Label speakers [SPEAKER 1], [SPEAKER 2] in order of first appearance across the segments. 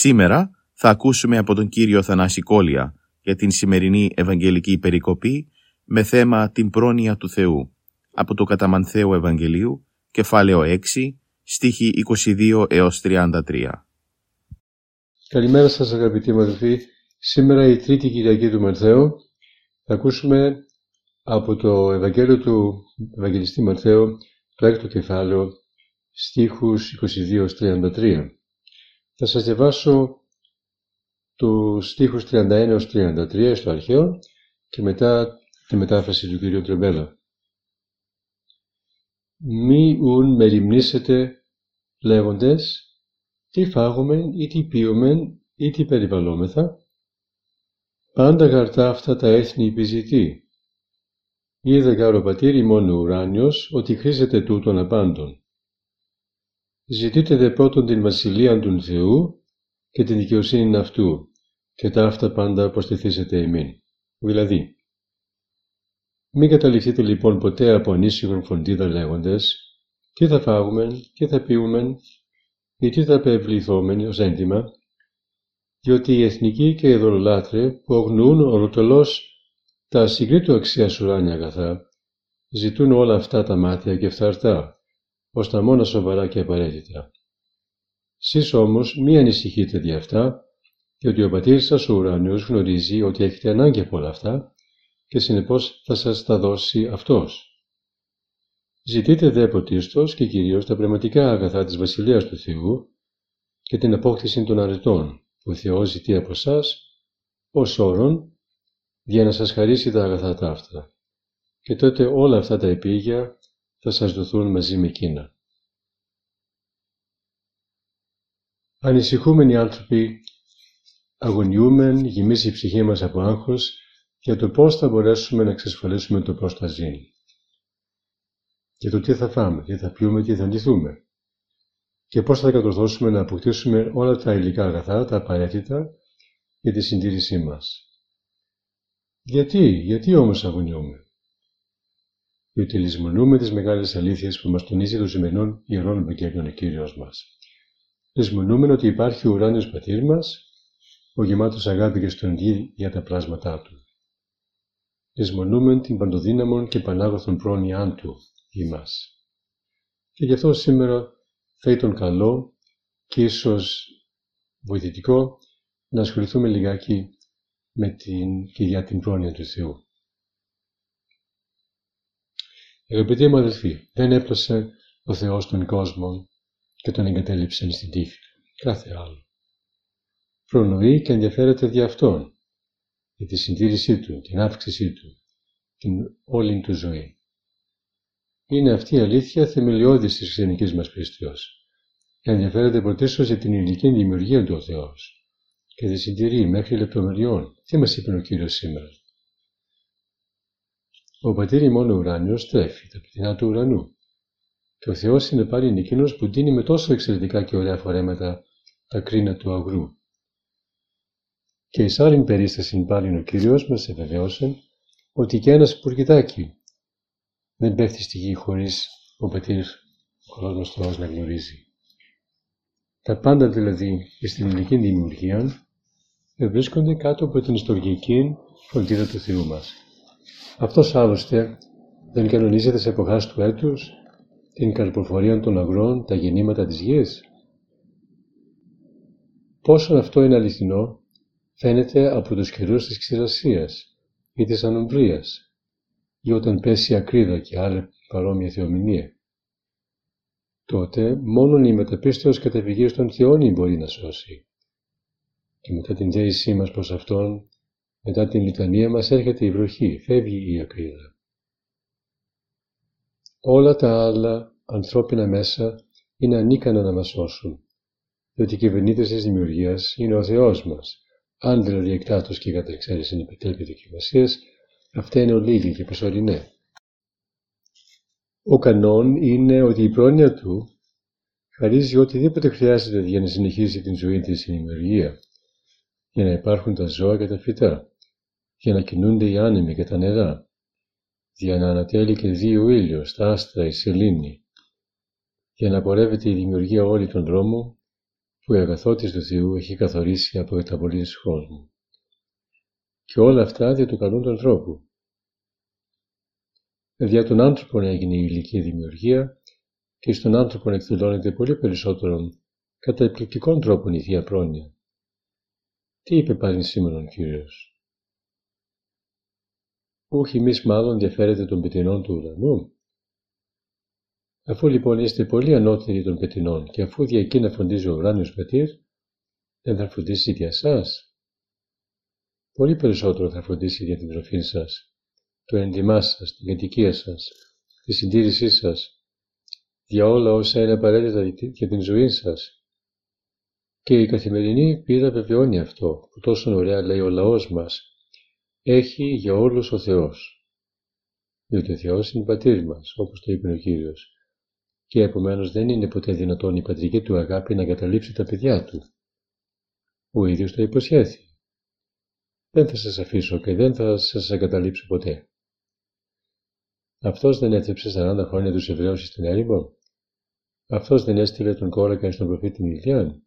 [SPEAKER 1] Σήμερα θα ακούσουμε από τον Κύριο Θανάση Κόλια για την σημερινή Ευαγγελική Περικοπή με θέμα την πρόνοια του Θεού από το Καταμανθέο Ευαγγελίου, κεφάλαιο 6, στίχη 22 έως 33.
[SPEAKER 2] Καλημέρα σας αγαπητοί μου αδελφοί. Σήμερα η τρίτη Κυριακή του Μαρθαίου θα ακούσουμε από το Ευαγγέλιο του Ευαγγελιστή Μαρθαίου το έκτο κεφάλαιο στίχους 22-33. Θα σας διαβάσω τους στίχους 31 33 στο αρχαίο και μετά τη μετάφραση του κ. Τρεμπέλα. Μη ουν μεριμνήσετε λέγοντες τι φάγομεν ή τι πίωμεν ή τι περιβαλλόμεθα. Πάντα γαρτά αυτά τα έθνη επιζητεί. Είδε γάρο πατήρι μόνο ουράνιος ότι χρήσετε τούτον απάντων. Ζητείτε δε πρώτον την βασιλεία του Θεού και την δικαιοσύνη αυτού και τα αυτά πάντα προστιθήσετε εμήν. Δηλαδή, μην καταληφθείτε λοιπόν ποτέ από ανήσυχον φροντίδα λέγοντες τι θα φάγουμε, τι θα πιούμε ή τι θα πευληθόμεν ως έντιμα, διότι οι εθνικοί και οι δωρολάτρε που αγνοούν ολοτελώς τα συγκρίτου αξία ουράνια αγαθά, ζητούν όλα αυτά τα μάτια και φθαρτά, ως τα μόνα σοβαρά και απαραίτητα. Σεις όμως μη ανησυχείτε δι' αυτά, διότι ο πατήρ σας ο ουράνιος γνωρίζει ότι έχετε ανάγκη από όλα αυτά και συνεπώς θα σας τα δώσει Αυτός. Ζητείτε δε πρωτίστως και κυρίως τα πνευματικά αγαθά της Βασιλείας του Θεού και την απόκτηση των αρετών που ο Θεός ζητεί από εσά ως όρον για να σας χαρίσει τα αγαθά τα αυτά. Και τότε όλα αυτά τα επίγεια θα σας δοθούν μαζί με εκείνα. Ανησυχούμενοι άνθρωποι αγωνιούμεν, γεμίσει η ψυχή μας από άγχος για το πώς θα μπορέσουμε να εξασφαλίσουμε το πώς θα ζήσει. Για το τι θα φάμε, τι θα πιούμε, τι θα ντυθούμε. Και πώς θα κατορθώσουμε να αποκτήσουμε όλα τα υλικά αγαθά, τα απαραίτητα για τη συντήρησή μας. Γιατί, γιατί όμως αγωνιούμε. Διότι λησμονούμε τις μεγάλες αλήθειες που μας τονίζει το σημερινό ιερών Ευαγγέλιων ο Κύριος μας. Λησμονούμε ότι υπάρχει ο ουράνιος πατήρ μας, ο γεμάτος αγάπη και στοντή για τα πλάσματά του. Λησμονούμε την παντοδύναμον και πανάγωθον πρόνοιά του ημάς. Και γι' αυτό σήμερα θα ήταν καλό και ίσως βοηθητικό να ασχοληθούμε λιγάκι με την, και για την πρόνοια του Θεού. Αγαπητοί μου αδελφοί, δεν έπλασε ο Θεός τον κόσμο και τον εγκατέλειψε στην τύχη κάθε άλλο. Προνοεί και ενδιαφέρεται δι' αυτόν, για τη συντήρησή του, την αύξησή του, την όλη του ζωή. Είναι αυτή η αλήθεια θεμελιώδης της χριστιανικής μας πίστεως και ενδιαφέρεται πρωτίστως για την ηλική δημιουργία του ο Θεός και τη συντηρεί μέχρι λεπτομεριών. Τι μας είπε ο Κύριος σήμερα; Ο πατήρ μόνο ουράνιος τρέφει τα πτηνά του ουρανού. Και ο Θεός είναι πάλι εκείνος που δίνει με τόσο εξαιρετικά και ωραία φορέματα τα κρίνα του αγρού. Και εις άλλην περίσταση πάλι ο Κύριος μας ευεβαιώσε ότι και ένας πουργητάκι δεν πέφτει στη γη χωρίς ο πατήρ ο Θεός να γνωρίζει. Τα πάντα δηλαδή στην ηλική δημιουργία βρίσκονται κάτω από την ιστορική φροντίδα του Θεού μας. Αυτός άλλωστε δεν κανονίζεται σε εποχάς του έτους την καρποφορία των αγρών, τα γεννήματα της γης. Πόσο αυτό είναι αληθινό φαίνεται από τους καιρούς της ξηρασίας ή της ανομβρίας ή όταν πέσει ακρίδα και άλλη παρόμοια θεομηνία. Τότε μόνον η μεταπίστεως καταφυγής των θεών μπορεί να σώσει. και μετά την δέησή μας προς Αυτόν, μετά την λιτανία μας έρχεται η βροχή, φεύγει η ακρίδα. Όλα τα άλλα ανθρώπινα μέσα είναι ανίκανα να μας σώσουν, διότι οι κυβερνήτε της δημιουργίας είναι ο Θεός μας. Αν δηλαδή εκτάτως και κατά εξαίρεση επιτρέπει δοκιμασίε, αυτά είναι ολίγοι και προσωρινέ. Ο κανόν είναι ότι η πρόνοια του χαρίζει οτιδήποτε χρειάζεται για να συνεχίσει την ζωή της στην δημιουργία, για να υπάρχουν τα ζώα και τα φυτά, για να κινούνται οι άνεμοι και τα νερά, για να ανατέλει και δει ο ήλιος, τα άστρα, η σελήνη, για να πορεύεται η δημιουργία όλη τον δρόμο που η αγαθότης του Θεού έχει καθορίσει από τα πολύ του κόσμου. Και όλα αυτά δια του καλούν τον τρόπο. Δια τον άνθρωπον έγινε η ηλική δημιουργία και στον άνθρωπο εκδηλώνεται πολύ περισσότερο κατά εκπληκτικών τρόπων η Θεία Πρόνοια. Τι είπε πάλι σήμερα ο Κύριος; Όχι εμείς μάλλον ενδιαφέρεται των πετεινών του ουρανού. Αφού λοιπόν είστε πολύ ανώτεροι των πετεινών και αφού δια εκείνα φροντίζει ο ουράνιος πατήρ, δεν θα φροντίσει για σας. Πολύ περισσότερο θα φροντίσει για την τροφή σας, το έντιμά σας, την κατοικία σας, τη συντήρησή σας, για όλα όσα είναι απαραίτητα για την ζωή σας. Και η καθημερινή πείρα βεβαιώνει αυτό, που τόσο ωραία λέει ο λαός μας, έχει για όλους ο Θεός. Διότι ο Θεός είναι πατήρ μας, όπως το είπε ο Κύριος, και επομένως δεν είναι ποτέ δυνατόν η πατρική του αγάπη να καταλήψει τα παιδιά του. Ο ίδιος το υποσχέθη. Δεν θα σας αφήσω και δεν θα σας εγκαταλείψω ποτέ. Αυτός δεν έθεψε 40 χρόνια τους Εβραίους στην έρημο. Αυτός δεν έστειλε τον κόρακα στον προφήτη Ηλιάν.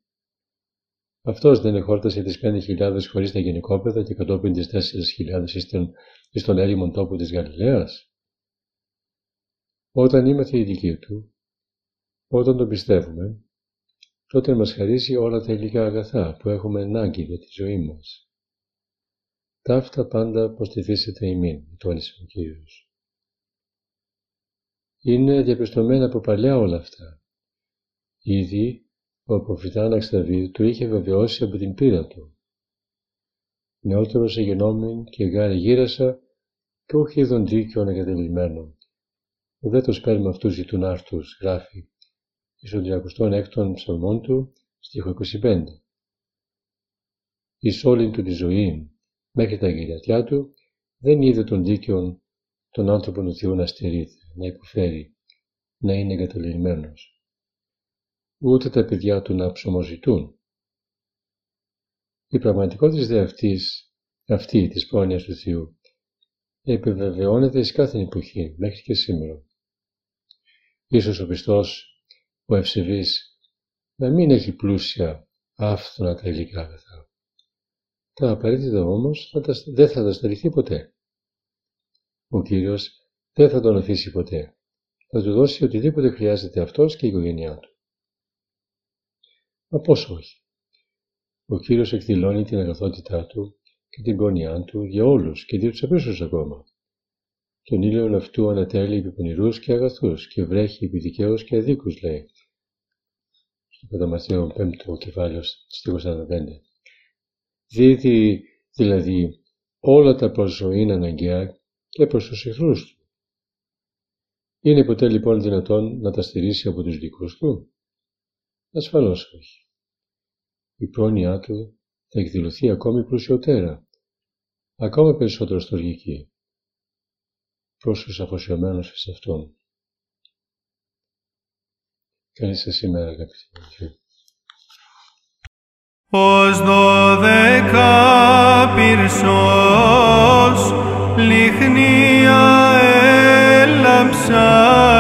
[SPEAKER 2] Αυτός δεν εχόρτασε τις πέντε χιλιάδες χωρίς τα γενικόπαιδα και κατόπιν τις τέσσερις χιλιάδες στον έρημον τόπο της Γαλιλαίας. Όταν είμαστε οι δικοί του, όταν τον πιστεύουμε, τότε μας χαρίζει όλα τα υλικά αγαθά που έχουμε ανάγκη για τη ζωή μας. Ταύτα πάντα προστιθήσετε ημίν, τόνισε ο Κύριος. Είναι διαπιστωμένα από παλιά όλα αυτά. Ήδη ο προφητάναξ Δαβίδ το είχε βεβαιώσει από την πείρα του. Νεότερος εγενόμην και γάρι γύρασα και όχι είδον δίκαιον εγκατελειμμένο. Ουδέ το σπέρμα αυτού ζητούν άρτους, γράφει, εις τον 36ο ψαλμόν του, στίχο 25. Εις όλη του τη ζωή, μέχρι τα γυριατιά του, δεν είδε τον δίκαιον τον άνθρωπο του Θεού να στερείται, να υποφέρει, να είναι εγκαταλειμμένος. Ούτε τα παιδιά του να ψωμοζητούν. Η πραγματικότητα δε αυτής, αυτή της πρόνοιας του Θεού, επιβεβαιώνεται εις κάθε εποχή, μέχρι και σήμερα. Ίσως ο πιστός ο ευσεβής να μην έχει πλούσια άφθονα τα υλικά αγαθά. Τα απαραίτητα όμως δεν θα τα στερηθεί ποτέ. Ο Κύριος δεν θα τον αφήσει ποτέ. Θα του δώσει οτιδήποτε χρειάζεται αυτός και η οικογένειά του. Μα πώς όχι. Ο Κύριος εκδηλώνει την αγαθότητά του και την πόνιά του για όλους και για τους απέσους ακόμα. Τον ήλιο αυτού ανατέλει επί πονηρούς και αγαθούς και βρέχει επί δικαίους και αδίκους, λέει. Στο κατά Μαθαίο 5ο κεφάλαιο, στίχος 45. Δίδει δηλαδή όλα τα προς ζωή αναγκαία και προς τους εχθρούς του. Είναι ποτέ λοιπόν δυνατόν να τα στηρίσει από τους δικούς του; Ασφαλώς όχι. Η πρόνοιά του θα εκδηλωθεί ακόμη πλουσιωτέρα, ακόμα περισσότερο στοργική προς τους αφοσιωμένους σε Αυτόν. Καλή σας σήμερα αγαπητοί μου.
[SPEAKER 3] Ως δώδεκα πυρσός λιχνία έλαμψας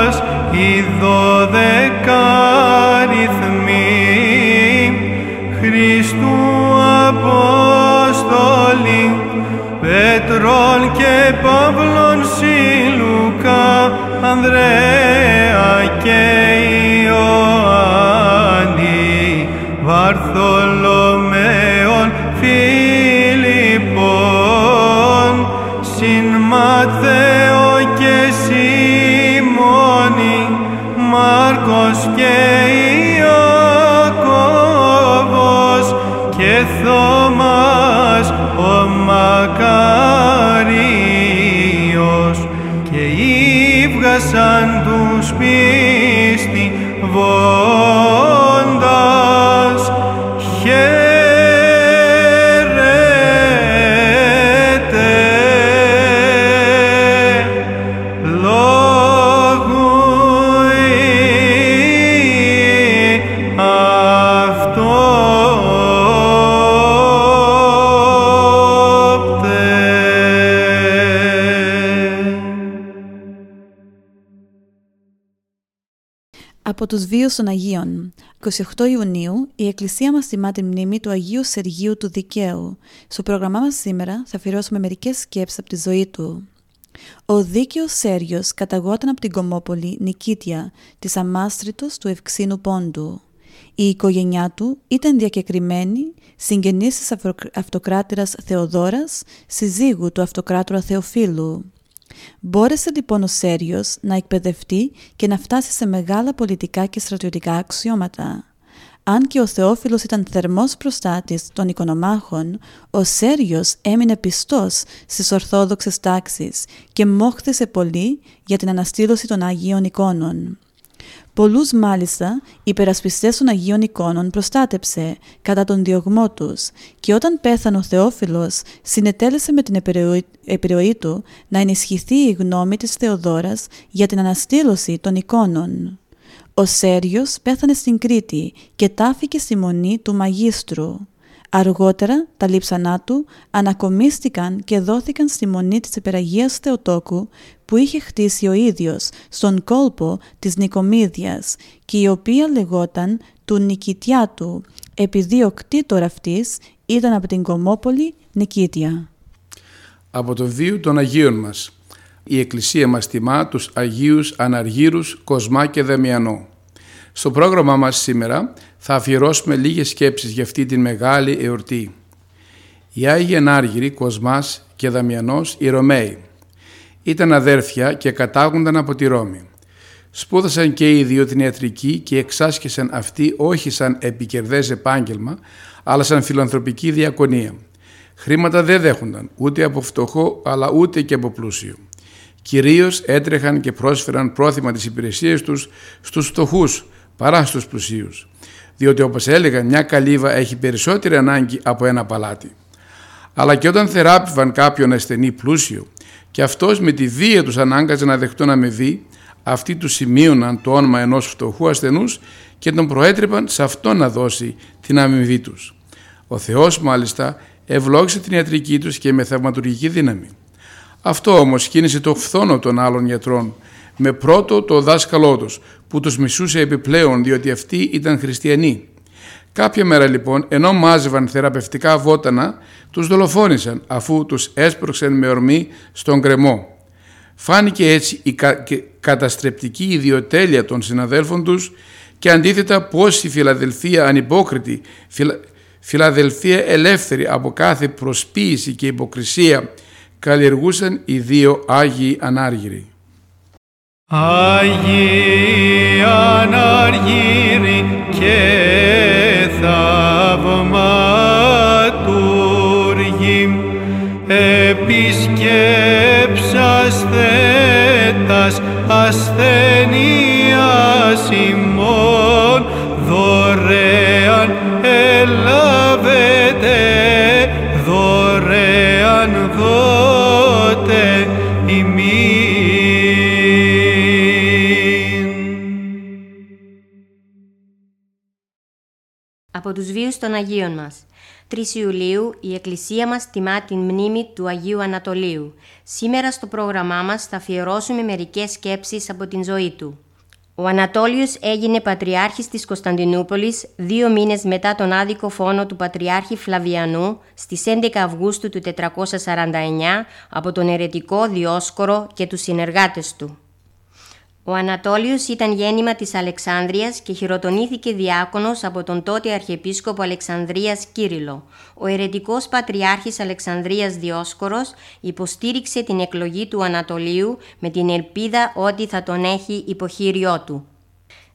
[SPEAKER 4] τους βίους των Αγίων. 28 Ιουνίου, η Εκκλησία μας τιμά τη μνήμη του Αγίου Σεργίου του Δικαίου. Στο πρόγραμμά μας σήμερα θα αφιερώσουμε μερικές σκέψεις από τη ζωή του. Ο δίκαιος Σέργιος καταγόταν από την Κομόπολη Νικήτια, της αμάστρητος του Ευξήνου Πόντου. Η οικογένειά του ήταν διακεκριμένη συγγενής της αυτοκράτηρας Θεοδόρας, συζύγου του αυτοκράτορα Θεοφίλου. Μπόρεσε λοιπόν ο Σέριος να εκπαιδευτεί και να φτάσει σε μεγάλα πολιτικά και στρατιωτικά αξιώματα. Αν και ο Θεόφιλος ήταν θερμός προστάτης των οικονομάχων, ο Σέριος έμεινε πιστός στις ορθόδοξες τάξεις και μόχθησε πολύ για την αναστήλωση των Αγίων εικόνων. Πολλούς μάλιστα υπερασπιστές των Αγίων εικόνων προστάτεψε κατά τον διωγμό τους και όταν πέθανε ο Θεόφιλος συνετέλεσε με την επιρροή του να ενισχυθεί η γνώμη της Θεοδόρας για την αναστήλωση των εικόνων. Ο Σέριος πέθανε στην Κρήτη και τάφηκε στη μονή του Μαγίστρου. Αργότερα τα λείψανά του ανακομίστηκαν και δόθηκαν στη μονή της Επεραγίας Θεοτόκου που είχε χτίσει ο ίδιος στον κόλπο της Νικομίδιας και η οποία λεγόταν του Νικητιάτου επειδή ο κτήτορ αυτής ήταν από την Κομόπολη Νικήτια.
[SPEAKER 5] Από το βίο των Αγίων μας. Η Εκκλησία μας τιμά τους Αγίους Αναργύρους Κοσμά και Δεμιανό. Στο πρόγραμμά μας σήμερα θα αφιερώσουμε λίγες σκέψεις για αυτή την μεγάλη εορτή. Οι Άγιοι Ανάργυροι Κοσμάς και Δαμιανός οι Ρωμαίοι ήταν αδέρφια και κατάγονταν από τη Ρώμη. Σπούδασαν και οι δύο την ιατρική και εξάσκησαν αυτή όχι σαν επικερδές επάγγελμα, αλλά σαν φιλανθρωπική διακονία. Χρήματα δεν δέχονταν ούτε από φτωχό αλλά ούτε και από πλούσιο. Κυρίως έτρεχαν και πρόσφεραν πρόθυμα τις υπηρεσίες τους στους φτωχούς παρά στους πλουσίους. Διότι όπως έλεγαν μια καλύβα έχει περισσότερη ανάγκη από ένα παλάτι. Αλλά και όταν θεράπευαν κάποιον ασθενή πλούσιο και αυτός με τη βία τους ανάγκαζε να δεχτούν αμοιβή, αυτοί τους σημείωναν το όνομα ενός φτωχού ασθενούς και τον προέτρεπαν σε αυτό να δώσει την αμοιβή τους. Ο Θεός μάλιστα ευλόγησε την ιατρική τους και με θαυματουργική δύναμη. Αυτό όμως κίνησε το φθόνο των άλλων γιατρών με πρώτο το δάσκαλό τους που τους μισούσε επιπλέον διότι αυτοί ήταν χριστιανοί. Κάποια μέρα λοιπόν ενώ μάζευαν θεραπευτικά βότανα τους δολοφόνησαν αφού τους έσπρωξαν με ορμή στον κρεμό. Φάνηκε έτσι η καταστρεπτική ιδιοτέλεια των συναδέλφων τους και αντίθετα πως η Φιλαδελφία ανυπόκριτη, Φιλα... Φιλαδελφία ελεύθερη από κάθε προσποίηση και υποκρισία καλλιεργούσαν οι δύο Άγιοι Ανάργυροι.
[SPEAKER 3] Άγιοι Ανάργυροι και θαυματούργοι επισκέψαστε τας ασθενείας ημών δωρεάν ελάβετε δωρεάν δότε ημίν.
[SPEAKER 6] Από τους βίους των Αγίων μας. 3 Ιουλίου η Εκκλησία μας τιμά την μνήμη του Αγίου Ανατολίου. Σήμερα στο πρόγραμμά μας θα αφιερώσουμε μερικές σκέψεις από την ζωή του. Ο Ανατόλιος έγινε πατριάρχης της Κωνσταντινούπολης δύο μήνες μετά τον άδικο φόνο του Πατριάρχη Φλαβιανού στις 11 Αυγούστου του 449 από τον ερετικό Διόσκορο και τους συνεργάτες του. Ο Ανατόλιος ήταν γέννημα της Αλεξάνδρειας και χειροτονήθηκε διάκονος από τον τότε Αρχιεπίσκοπο Αλεξανδρίας Κύριλο. Ο ερετικός Πατριάρχης Αλεξανδρίας Διόσκορος υποστήριξε την εκλογή του Ανατολίου με την ελπίδα ότι θα τον έχει υποχείριό του.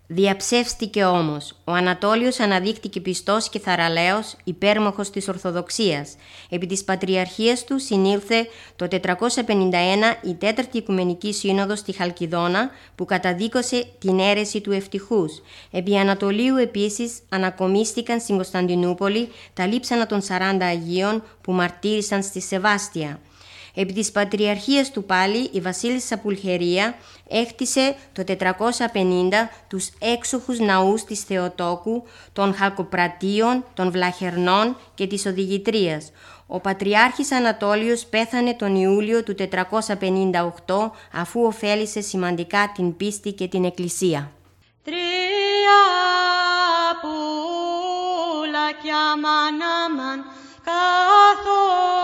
[SPEAKER 6] Διαψεύστηκε όμως. Ο Ανατόλιος αναδείχτηκε πιστός και θαραλέος, υπέρμαχος της Ορθοδοξίας. Επί της Πατριαρχίας του συνήλθε το 451 η Τέταρτη Οικουμενική Σύνοδος στη Χαλκιδόνα που καταδίκωσε την αίρεση του ευτυχούς. Επί Ανατολίου επίσης ανακομίστηκαν στην Κωνσταντινούπολη τα λείψανα των 40 Αγίων που μαρτύρησαν στη Σεβάστια. Επί της Πατριαρχίας του πάλι η βασίλισσα Πουλχερία έκτισε το 450 τους έξοχους ναούς της Θεοτόκου, των Χαλκοπρατίων, των Βλαχερνών και της Οδηγητρίας. Ο Πατριάρχης Ανατόλιος πέθανε τον Ιούλιο του 458 αφού ωφέλησε σημαντικά την πίστη και την Εκκλησία.
[SPEAKER 7] Τρία πουλάκια μανάμαν καθόντανε.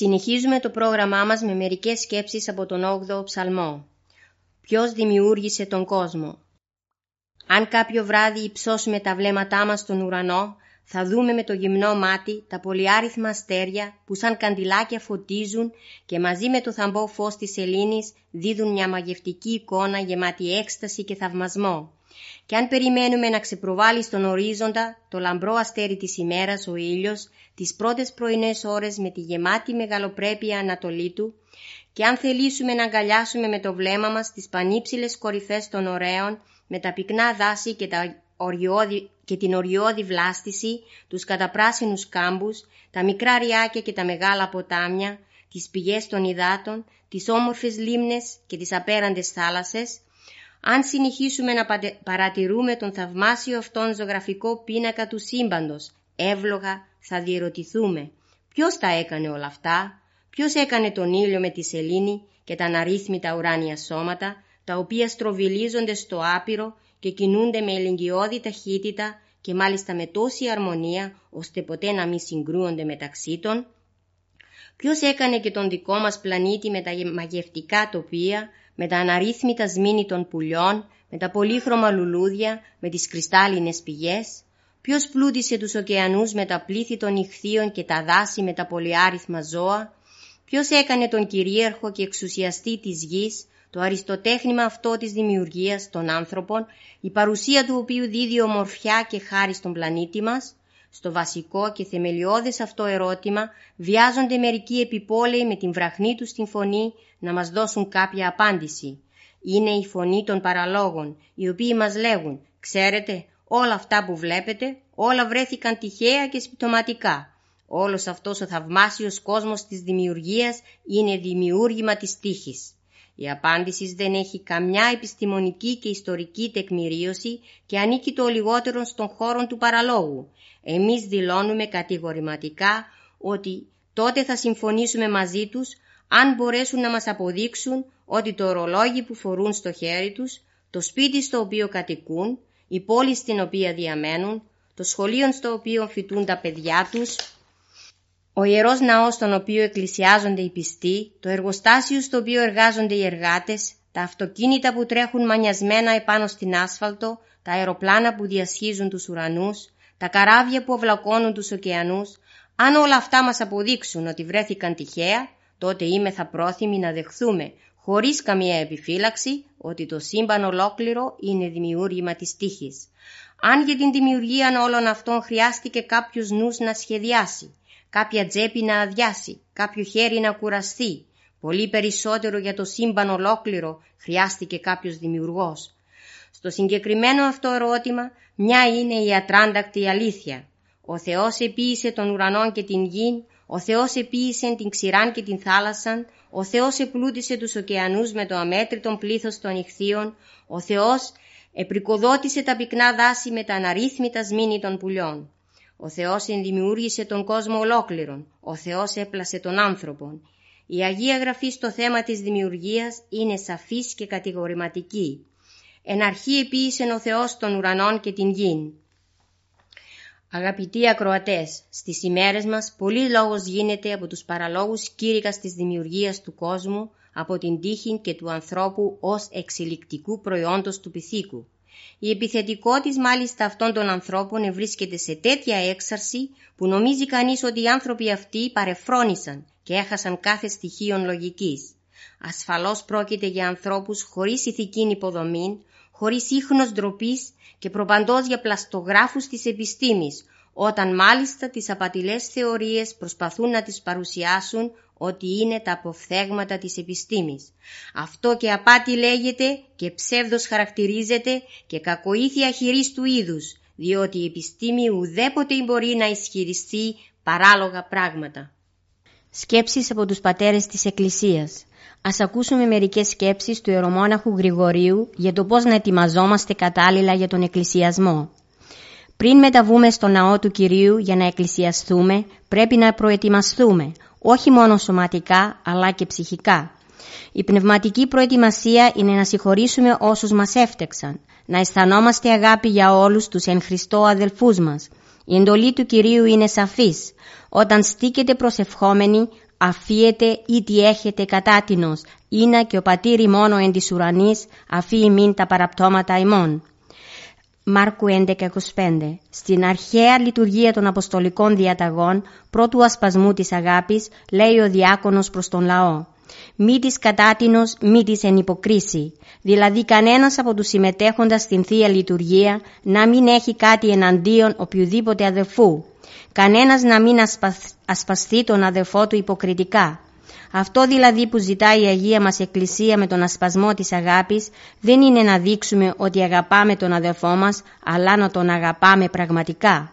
[SPEAKER 6] Συνεχίζουμε το πρόγραμμά μας με μερικές σκέψεις από τον 8ο ψαλμό. Ποιος δημιούργησε τον κόσμο; Αν κάποιο βράδυ υψώσουμε τα βλέμματά μας στον ουρανό, θα δούμε με το γυμνό μάτι τα πολυάριθμα αστέρια που σαν καντιλάκια φωτίζουν και μαζί με το θαμπό φως της σελήνης δίδουν μια μαγευτική εικόνα γεμάτη έκσταση και θαυμασμό. Και αν περιμένουμε να ξεπροβάλλεις στον ορίζοντα το λαμπρό αστέρι της ημέρας ο ήλιος, τις πρώτες πρωινές ώρες με τη γεμάτη μεγαλοπρέπεια ανατολή του, και αν θελήσουμε να αγκαλιάσουμε με το βλέμμα μας τις πανύψηλες κορυφές των ωραίων, με τα πυκνά δάση και, τα οριώδη, και την οριώδη βλάστηση, τους καταπράσινους κάμπους, τα μικρά ριάκια και τα μεγάλα ποτάμια, τις πηγές των υδάτων, τις όμορφες λίμνες και τις απέραντες θάλασσες, αν συνεχίσουμε να παρατηρούμε τον θαυμάσιο αυτόν ζωγραφικό πίνακα του σύμπαντος, εύλογα θα διερωτηθούμε ποιος τα έκανε όλα αυτά, ποιος έκανε τον ήλιο με τη σελήνη και τα αναρρύθμιτα ουράνια σώματα, τα οποία στροβιλίζονται στο άπειρο και κινούνται με ελεγγυώδη ταχύτητα και μάλιστα με τόση αρμονία ώστε ποτέ να μην συγκρούονται μεταξύ των. Ποιος έκανε και τον δικό μας πλανήτη με τα μαγευτικά τοπία, με τα αναρρύθμιτα σμήνη των πουλιών, με τα πολύχρωμα λουλούδια, με τις κρυστάλλινες πηγές. Ποιος πλούτησε τους ωκεανούς με τα πλήθη των ηχθείων και τα δάση με τα πολυάριθμα ζώα; Ποιος έκανε τον κυρίαρχο και εξουσιαστή της γης, το αριστοτέχνημα αυτό της δημιουργίας των άνθρωπων, η παρουσία του οποίου δίδει ομορφιά και χάρη στον πλανήτη μας, στο βασικό και θεμελιώδες αυτό ερώτημα βιάζονται μερικοί επιπόλαιοι με την βραχνή τους στην φωνή να μας δώσουν κάποια απάντηση. Είναι η φωνή των παραλόγων, οι οποίοι μας λέγουν «Ξέρετε, όλα αυτά που βλέπετε, όλα βρέθηκαν τυχαία και συμπτωματικά. Όλος αυτός ο θαυμάσιος κόσμος της δημιουργίας είναι δημιούργημα της τύχης». Η απάντηση δεν έχει καμιά επιστημονική και ιστορική τεκμηρίωση και ανήκει το λιγότερο στον χώρο του παραλόγου. Εμείς δηλώνουμε κατηγορηματικά ότι τότε θα συμφωνήσουμε μαζί τους αν μπορέσουν να μας αποδείξουν ότι το ορολόγι που φορούν στο χέρι τους, το σπίτι στο οποίο κατοικούν, η πόλη στην οποία διαμένουν, το σχολείο στο οποίο φοιτούν τα παιδιά τους, ο ιερός ναός στον οποίο εκκλησιάζονται οι πιστοί, το εργοστάσιο στο οποίο εργάζονται οι εργάτες, τα αυτοκίνητα που τρέχουν μανιασμένα επάνω στην άσφαλτο, τα αεροπλάνα που διασχίζουν τους ουρανούς, τα καράβια που αυλακώνουν τους ωκεανούς, αν όλα αυτά μας αποδείξουν ότι βρέθηκαν τυχαία, τότε είμαι θα πρόθυμοι να δεχθούμε, χωρίς καμία επιφύλαξη, ότι το σύμπαν ολόκληρο είναι δημιούργημα της τύχης. Αν για την δημιουργία όλων αυτών χρειάστηκε κάποιος νους να σχεδιάσει, κάποια τσέπη να αδειάσει, κάποιο χέρι να κουραστεί. Πολύ περισσότερο για το σύμπαν ολόκληρο χρειάστηκε κάποιος δημιουργός. Στο συγκεκριμένο αυτό ερώτημα, μια είναι η ατράντακτη αλήθεια. Ο Θεός επίησε τον ουρανό και την γη, ο Θεός επίησε την ξηράν και την θάλασσαν, ο Θεός επλούτησε τους ωκεανούς με το αμέτρητον πλήθος των ηχθείων, ο Θεός επρικοδότησε τα πυκνά δάση με τα αναρρύθμιτα σμήνη των πουλιών. Ο Θεός ενδημιούργησε τον κόσμο ολόκληρον. Ο Θεός έπλασε τον άνθρωπον. Η Αγία Γραφή στο θέμα της δημιουργίας είναι σαφής και κατηγορηματική. Εν αρχή επίησε ο Θεός των ουρανών και την γην. Αγαπητοί ακροατές, στις ημέρες μας πολύ λόγος γίνεται από τους παραλόγους κήρυκας της δημιουργίας του κόσμου, από την τύχη και του ανθρώπου ως εξελικτικού προϊόντος του πυθίκου. Η επιθετικότητα μάλιστα αυτών των ανθρώπων βρίσκεται σε τέτοια έξαρση που νομίζει κανείς ότι οι άνθρωποι αυτοί παρεφρόνησαν και έχασαν κάθε στοιχείο λογικής. Ασφαλώς πρόκειται για ανθρώπους χωρίς ηθική υποδομή, χωρίς ίχνος ντροπής και προπαντός για πλαστογράφους της επιστήμης, όταν μάλιστα τις απατηλές θεωρίες προσπαθούν να τις παρουσιάσουν ότι είναι τα αποφθέγματα της επιστήμης. Αυτό και απάτη λέγεται και ψεύδος χαρακτηρίζεται και κακοήθεια χειρής του είδους, διότι η επιστήμη ουδέποτε μπορεί να ισχυριστεί παράλογα πράγματα. Σκέψεις από τους πατέρες της Εκκλησίας Ας ακούσουμε μερικές σκέψεις του Ιερομόναχου Γρηγορίου για το πώς να ετοιμαζόμαστε κατάλληλα για τον εκκλησιασμό. Πριν μεταβούμε στο ναό του Κυρίου για να εκκλησιαστούμε, πρέπει να προετοιμαστούμε, όχι μόνο σωματικά αλλά και ψυχικά. Η πνευματική προετοιμασία είναι να συγχωρήσουμε όσους μας έφτεξαν, να αισθανόμαστε αγάπη για όλους τους εν Χριστώ αδελφούς μας. Η εντολή του Κυρίου είναι σαφής. Όταν στήκετε προσευχόμενοι, αφίετε ή τι έχετε κατάτινος, είναι και ο πατήρι μόνο εν της ουρανής, αφή ημίν τα παραπτώματα ημών. Μάρκου 11.25 Στην αρχαία λειτουργία των Αποστολικών Διαταγών, πρώτου ασπασμού της αγάπης, λέει ο διάκονος προς τον λαό
[SPEAKER 7] Μη της κατάτινος, μη της εν υποκρίση. Δηλαδή κανένας από τους συμμετέχοντας στην Θεία Λειτουργία να μην έχει κάτι εναντίον οποιοδήποτε αδελφού. Κανένας να μην ασπαστεί τον αδελφό του υποκριτικά. Αυτό δηλαδή που ζητάει η Αγία μας Εκκλησία με τον ασπασμό της αγάπης δεν είναι να δείξουμε ότι αγαπάμε τον αδελφό μας, αλλά να τον αγαπάμε πραγματικά.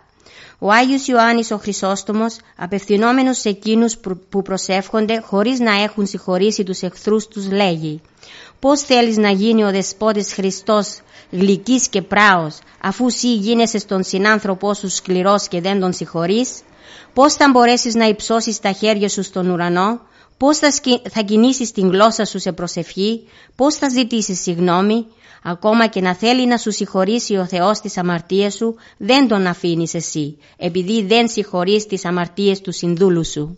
[SPEAKER 7] Ο Άγιος Ιωάννης ο Χρυσόστομος, απευθυνόμενος σε εκείνους που προσεύχονται χωρίς να έχουν συγχωρήσει τους εχθρούς τους, λέγει «Πώς θέλεις να γίνει ο Δεσπότης Χριστός γλυκής και πράος, αφού σύ γίνεσαι στον συνάνθρωπό σου σκληρός και δεν τον συγχωρείς, πώς θα μπορέσεις να υψώσεις τα χέρια σου στον ουρανό, πώς θα, θα κινήσεις την γλώσσα σου σε προσευχή, πώς θα ζητήσεις συγνώμη, ακόμα και να θέλει να σου συγχωρήσει ο Θεός τις αμαρτίες σου, δεν τον αφήνεις εσύ, επειδή δεν συγχωρείς τις αμαρτίες του συνδούλου σου.